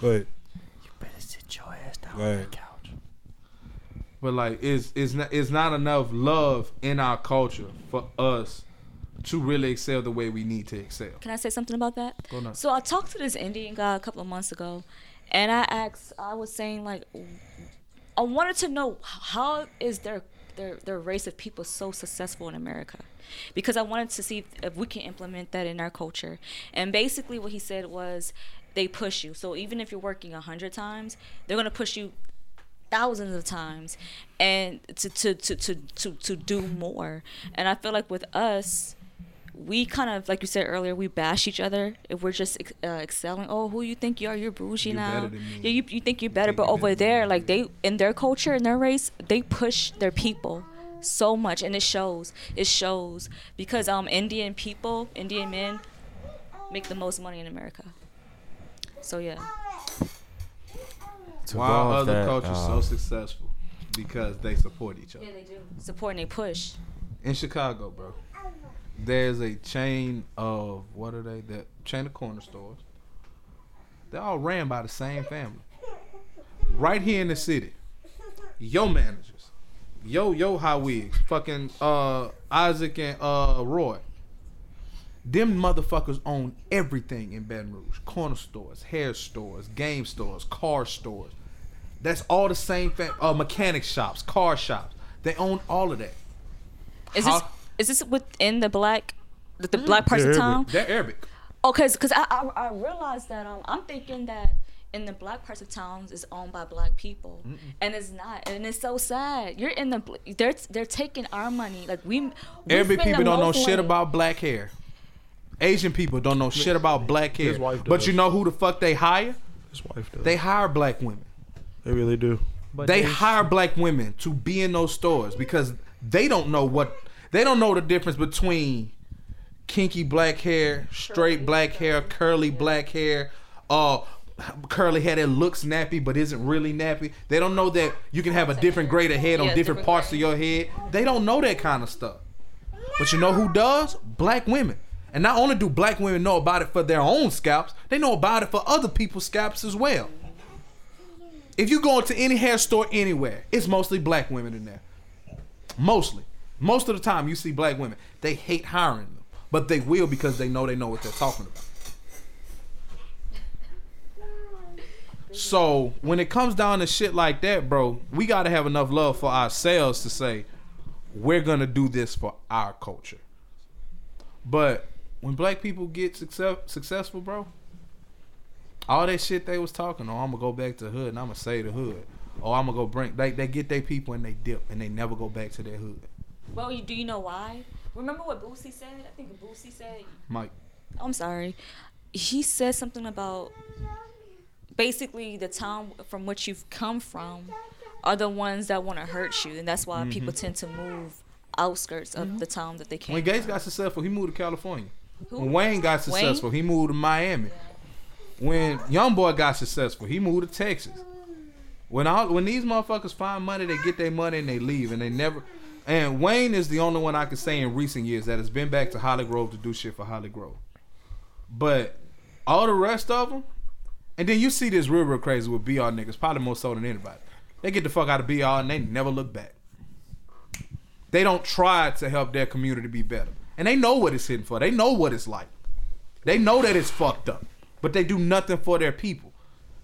Go ahead. Better sit your ass down Go ahead. couch. But like, it's it's not it's not enough love in our culture for us to really excel the way we need to excel. Can I say something about that? Go nuts. So I talked to this Indian guy a couple of months ago, and I asked, I was saying like, I wanted to know how is their their their race of people so successful in America, because I wanted to see if, we can implement that in our culture. And basically, what he said was, they push you. So even if you're working a hundred times, they're gonna push you thousands of times and to to, to, to, to to do more and i feel like with us we kind of like you said earlier we bash each other if we're just ex- uh, excelling. Oh who you think you are? You're bougie You're now. better than me. yeah you, you think you're better. Think but you're over better than there me. like they in their culture in their race they push their people so much. And it shows. It shows. Because um indian people indian men make the most money in america. So yeah. To Why are other that, cultures uh, so successful? Because they support each other. Yeah, they do. Support and they push. In Chicago, bro, there's a chain of what are they? That chain of corner stores. They're all ran by the same family. Right here in the city, yo managers, yo yo high wigs, fucking uh Isaac and uh Roy. Them motherfuckers own everything in Baton Rouge. Corner stores, hair stores, game stores, car stores. That's all the same fam- uh, mechanic shops, car shops. They own all of that. Is How- this is this within the black the, the black parts of town? They're Arabic. Oh, because I, I I realized that um I'm thinking that in the black parts of towns is owned by black people, and it's not, and it's so sad. You're in the they're they're taking our money like we. we Arabic people don't know most shit about black hair. Asian people don't know shit about black hair. His wife But you know who the fuck they hire? His wife does. They hire black women. They really do. but they hire black women to be in those stores because they don't know what they don't know the difference between kinky black hair, straight black hair, curly black hair, uh curly hair that looks nappy but isn't really nappy. They don't know that you can have a different grade of head on Yeah, different different parts of your head. They don't know that kind of stuff. But you know who does? Black women. And not only do black women know about it for their own scalps, they know about it for other people's scalps as well. If you go into any hair store anywhere, it's mostly black women in there. Mostly. Most of the time you see black women. They hate hiring them. But they will because they know they know what they're talking about. So when it comes down to shit like that, bro, we gotta have enough love for ourselves to say, we're gonna do this for our culture. But when black people get success, successful, bro, all that shit they was talking, oh, I'm gonna go back to hood and I'm gonna say the hood. Oh, I'm gonna go bring. They they get their people and they dip and they never go back to their hood. Well, you, do you know why? Remember what Boosie said? I think Boosie said. Mike, I'm sorry. He said something about basically the town from which you've come from are the ones that want to hurt you, and that's why mm-hmm. people tend to move outskirts of mm-hmm. the town that they came. when Gates from. got successful, he moved to California. Who? When Wayne got Wayne? successful, he moved to Miami. when YoungBoy got successful, he moved to Texas. When all when these motherfuckers find money, they get their money and they leave, and they never. And Wayne is the only one I can say in recent years that has been back to Hollygrove to do shit for Hollygrove. But all the rest of them, and then you see this real, real crazy with BR niggas, probably more so than anybody. They get the fuck out of BR and they never look back. They don't try to help their community be better. And they know what it's hitting for. They know what it's like. They know that it's fucked up. But they do nothing for their people.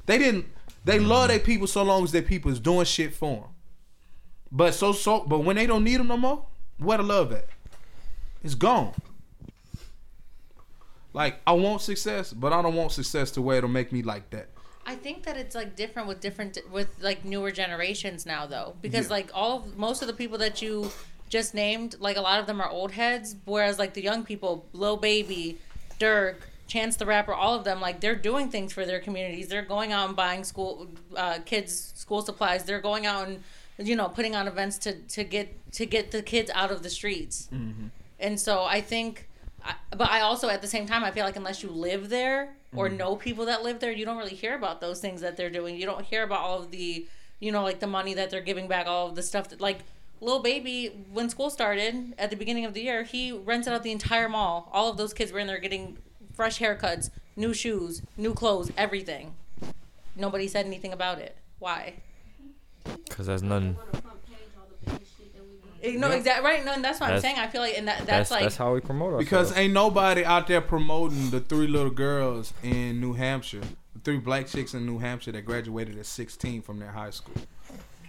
They didn't they love their people so long as their people is doing shit for them. But so so but when they don't need them no more, where the love at? It's gone. Like I want success, but I don't want success to where it'll make me like that. I think that it's like different with different with like newer generations now though because Yeah. like all of, most of the people that you just named like a lot of them are old heads whereas like the young people Lil Baby, Durk, Chance the Rapper, all of them like they're doing things for their communities. They're going out and buying school uh, kids school supplies. They're going out and you know putting on events to to get to get the kids out of the streets. Mm-hmm. And so I think, I- but I also at the same time I feel like unless you live there or mm-hmm. know people that live there, you don't really hear about those things that they're doing. You don't hear about all of the, you know, like the money that they're giving back, all of the stuff that like. Lil Baby, when school started at the beginning of the year, he rented out the entire mall. All of those kids were in there getting fresh haircuts, new shoes, new clothes, everything. Nobody said anything about it. Why? Cause that's nothing. Eh, No, exactly right. No, and that's what I'm saying. I feel like, and that, that's, That's like that's how we promote ourselves. Because ain't nobody out there promoting the three little girls in New Hampshire, the three black chicks in New Hampshire that graduated at 16 from their high school,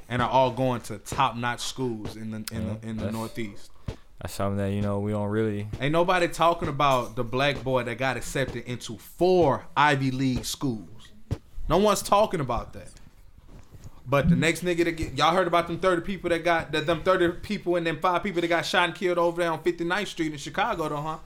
and are all going to top notch schools in the in the in the that's- Northeast. that's something that you know we don't really. Ain't nobody talking about the black boy that got accepted into four Ivy League schools. No one's talking about that. But the next nigga that get y'all heard about them thirty people that got that them thirty people and them five people that got shot and killed over there on 59th Street in Chicago though, huh?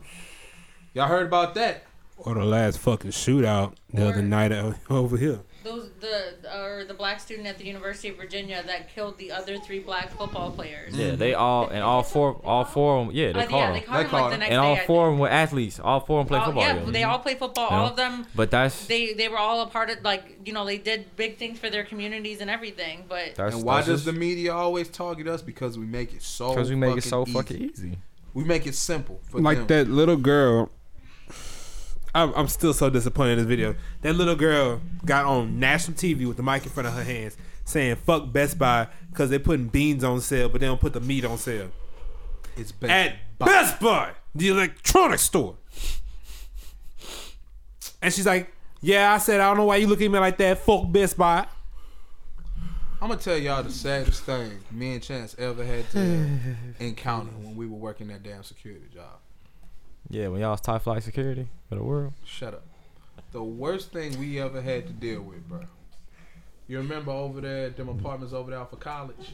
Y'all heard about that? Or the last fucking shootout the other night *laughs* over here. Those the or the black student at the University of Virginia that killed the other three black football players. Yeah, they all and all four, all four of them. Yeah, they Uh, called yeah, them. they caught him caught like the next and all day. Four of them were athletes. All four of them play All- football. yeah, they all play football. You All know? of them. But that's They they were all a part of like you know they did big things for their communities and everything. But that's and why that's does just the media always target us? Because we make it so because we make it so easy. fucking easy. We make it simple for like them. that little girl. I'm, I'm still so disappointed in this video. That little girl got on national TV with the mic in front of her hands saying "fuck Best Buy" because they're putting beans on sale, but they don't put the meat on sale It's Best at Buy. Best Buy, the electronics store. And she's like, "Yeah, I said I don't know why you looking at me like that. Fuck Best Buy." I'm gonna tell y'all the saddest thing me and Chance ever had to *sighs* encounter when we were working that damn security job. Yeah, when y'all was top flight security for the world. Shut up. The worst thing we ever had to deal with, bro. You remember over there, them apartments over there for college?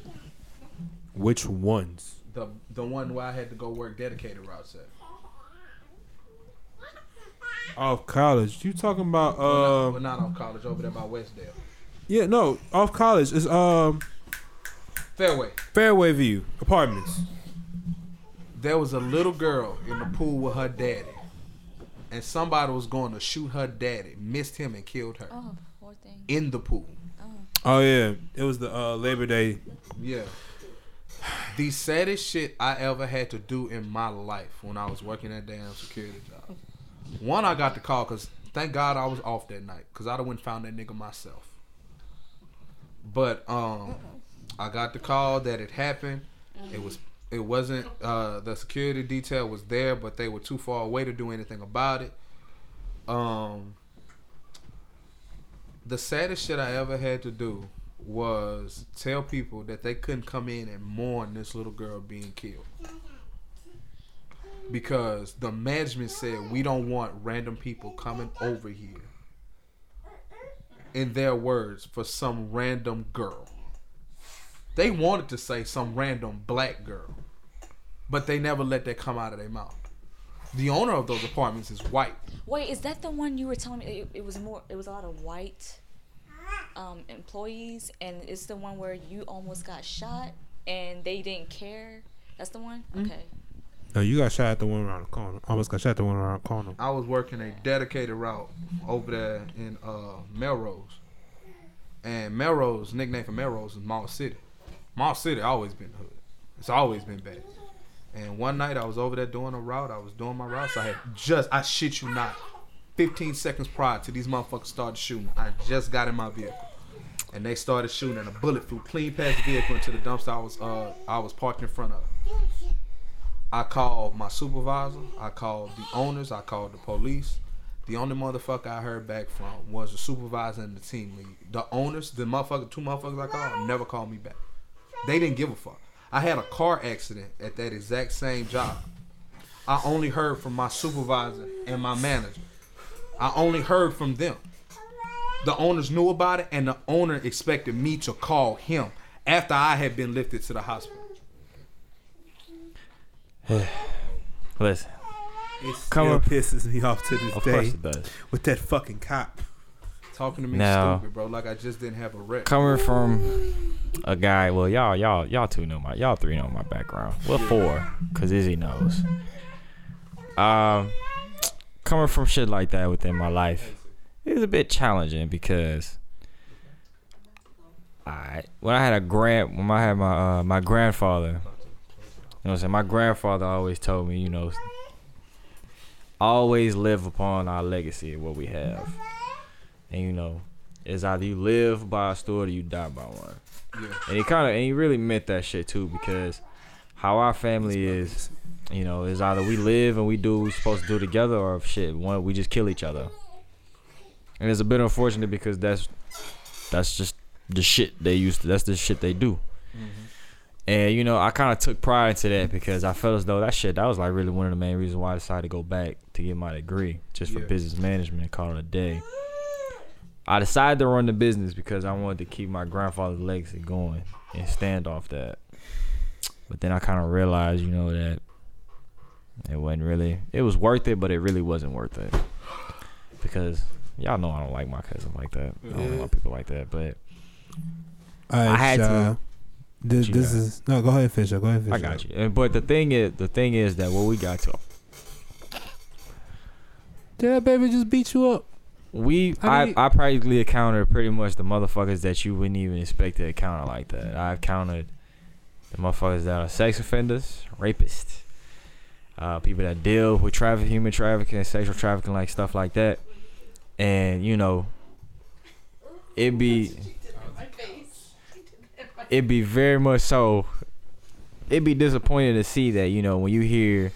Which ones? The the one where I had to go work dedicated routes at. Off college. You talking about? well, not, Uh, well, not off college, over there by Westdale. yeah, no, off college is um Fairway. Fairway View Apartments. There was a little girl in the pool with her daddy. And somebody was going to shoot her daddy, missed him and killed her Oh, poor thing. in the pool. Oh yeah, it was the uh, Labor Day. Yeah. The saddest shit I ever had to do in my life when I was working that damn security job. One, I got the call because thank God I was off that night because I'd have went and found that nigga myself. But um, I got the call that it happened. It was it wasn't uh, the security detail was there, but they were too far away to do anything about it. Um, the saddest shit I ever had to do was tell people that they couldn't come in and mourn this little girl being killed. Because the management said we don't want random people coming over here. In their words, for some random girl. They wanted to say some random black girl. But they never let that come out of their mouth. The owner of those apartments is white. Wait, is that the one you were telling me? It, it was more. It was a lot of white um, employees, and it's the one where you almost got shot and they didn't care. That's the one. Mm-hmm. Okay. No, you got shot at the one around the corner. Almost got shot at the one around the corner. I was working a dedicated route over there in uh, Melrose, and Melrose nickname for Melrose is Mall City. Mall City always been the hood. It's always been bad. And one night I was over there doing a route. I was doing my route. So I had just, I shit you not, 15 seconds prior to these motherfuckers started shooting. I just got in my vehicle. And they started shooting, and a bullet flew clean past the vehicle into the dumpster I was uh I was parked in front of. I called my supervisor. I called the owners. I called the police. The only motherfucker I heard back from was the supervisor and the team lead. The owners, the motherfucker, two motherfuckers I called, never called me back. They didn't give a fuck. I had a car accident at that exact same job. I only heard from my supervisor and my manager. I only heard from them. The owners knew about it, and the owner expected me to call him after I had been lifted to the hospital. *sighs* Listen, It Come still on. pisses me off to this of day course it does. with that fucking cop. Talking to me Now- stupid, bro. Like I just didn't have a wreck. Coming from a guy, well, y'all, y'all, y'all two know my, y'all three know my background. Well, four, cause Izzy knows. Um, coming from shit like that within my life, was a bit challenging because I, when I had a grand, when I had my uh, my grandfather, you know what I'm saying, my grandfather always told me, you know, always live upon our legacy of what we have, and you know, it's either you live by a story or you die by one. Yeah. And he kind of and he really meant that shit too because how our family is, you know, is either we live and we do what we supposed to do together or shit, one we just kill each other. And it's a bit unfortunate because that's that's just the shit they used to. That's the shit they do. Mhm. And you know, I kind of took pride into that because I felt as though that shit that was like really one of the main reasons why I decided to go back to get my degree just for Yeah. business management and call it a day. I decided to run the business because I wanted to keep my grandfather's legacy going and stand off that. But then I kind of realized, you know, that it wasn't really. It was worth it, but it really wasn't worth it because y'all know I don't like my cousin like that. I don't like people like that. But right, I had to. This, this is no. Go ahead, Fisher. Go ahead, Fisher. I got you. And, but the thing is, the thing is that what we got to Did that baby just beat you up? We I I, mean- I practically encountered pretty much the motherfuckers that you wouldn't even expect to encounter like that. I've counted the motherfuckers that are sex offenders, rapists, uh, people that deal with traffic, human trafficking, sexual trafficking, like stuff like that. And you know, it be it be very much so. It'd be disappointing to see that you know when you hear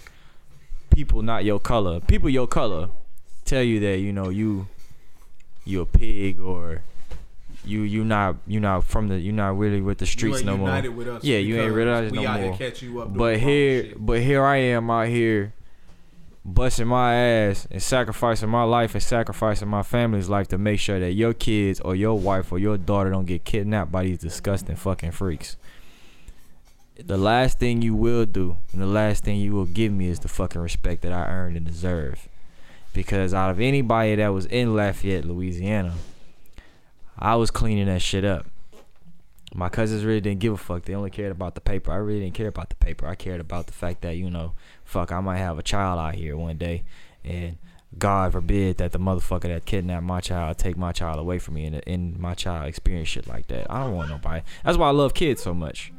people not your color, people your color, tell you that you know you you a pig or you you not you not from the you not really with the streets no more. Yeah, you ain't realized no more. here catch you up. But here, but here I am out here, busting my ass and sacrificing my life and sacrificing my family's life to make sure that your kids or your wife or your daughter don't get kidnapped by these disgusting fucking freaks. The last thing you will do and the last thing you will give me is the fucking respect that I earned and deserve. Because out of anybody that was in Lafayette, Louisiana, I was cleaning that shit up. My cousins really didn't give a fuck. They only cared about the paper. I really didn't care about the paper. I cared about the fact that, you know, fuck, I might have a child out here one day. And God forbid that the motherfucker that kidnapped my child take my child away from me and, and my child experience shit like that. I don't want nobody. That's why I love kids so much.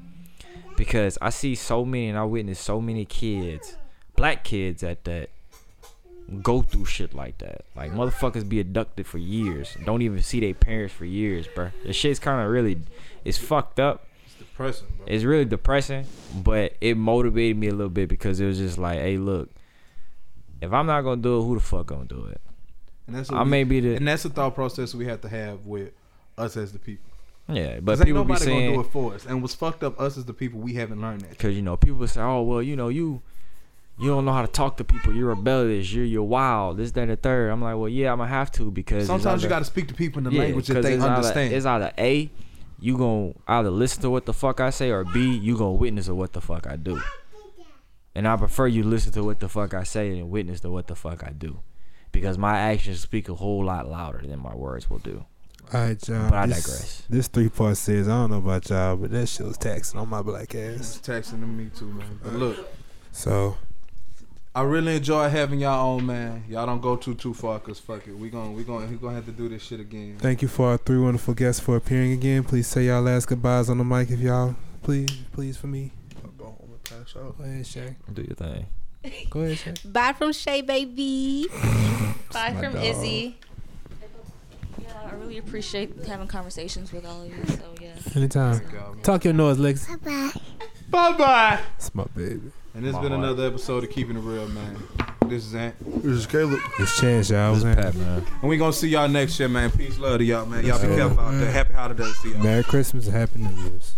Because I see so many and I witness so many kids, black kids at that, go through shit like that. Like motherfuckers be abducted for years. Don't even see their parents for years, bro. The shit's kind of really, it's fucked up. it's depressing, bro. It's really depressing, but it motivated me a little bit because it was just like, hey, look, if I'm not gonna do it, who the fuck gonna do it? And that's I we- may be the and that's the thought process we have to have with us as the people. yeah, But but ain't people be nobody gonna do it for us. And what's fucked up, us as the people, we haven't learned that. because you know people say, oh well, you know you. You don't know how to talk to people. You're rebellious. You're you're wild. This, that, and the third. I'm like, well, yeah, I'm gonna have to because it's Sometimes you got to speak to people in the Yeah, language that they it's either- understand. it's either A, you gonna either listen to what the fuck I say, or B, you gonna witness to what the fuck I do. And I prefer you listen to what the fuck I say and witness to what the fuck I do, because my actions speak a whole lot louder than my words will do. All right, y'all. But I this, digress. This three part says I don't know about y'all, but that shit was taxing on my black ass. it's taxing to me too, man. But look, So I really enjoy having y'all on, man. Y'all don't go too too far, cause fuck it, we gon' we gon' we gonna have to do this shit again. Thank you for our three wonderful guests for appearing again. Please say y'all last goodbyes on the mic if y'all please, please for me. Go home and pass out. Go ahead, Shay. Do your thing. Go ahead, Shay. *laughs* Bye from Shay, baby. *laughs* Bye my from dog. Izzy. Yeah, I really appreciate having conversations with all of you. So yeah. Anytime. y'all. Talk your noise, Lex. Bye bye. Bye bye. It's my baby. And this has My been heart. another episode of Keeping It Real, man. This is Ant. This is Caleb. It's chance, y'all. This is Man. Pat, man. And we gonna see y'all next year, man. Peace, love to y'all, man. Y'all be careful out there. Happy holidays to y'all. Merry Christmas and Happy New Year's.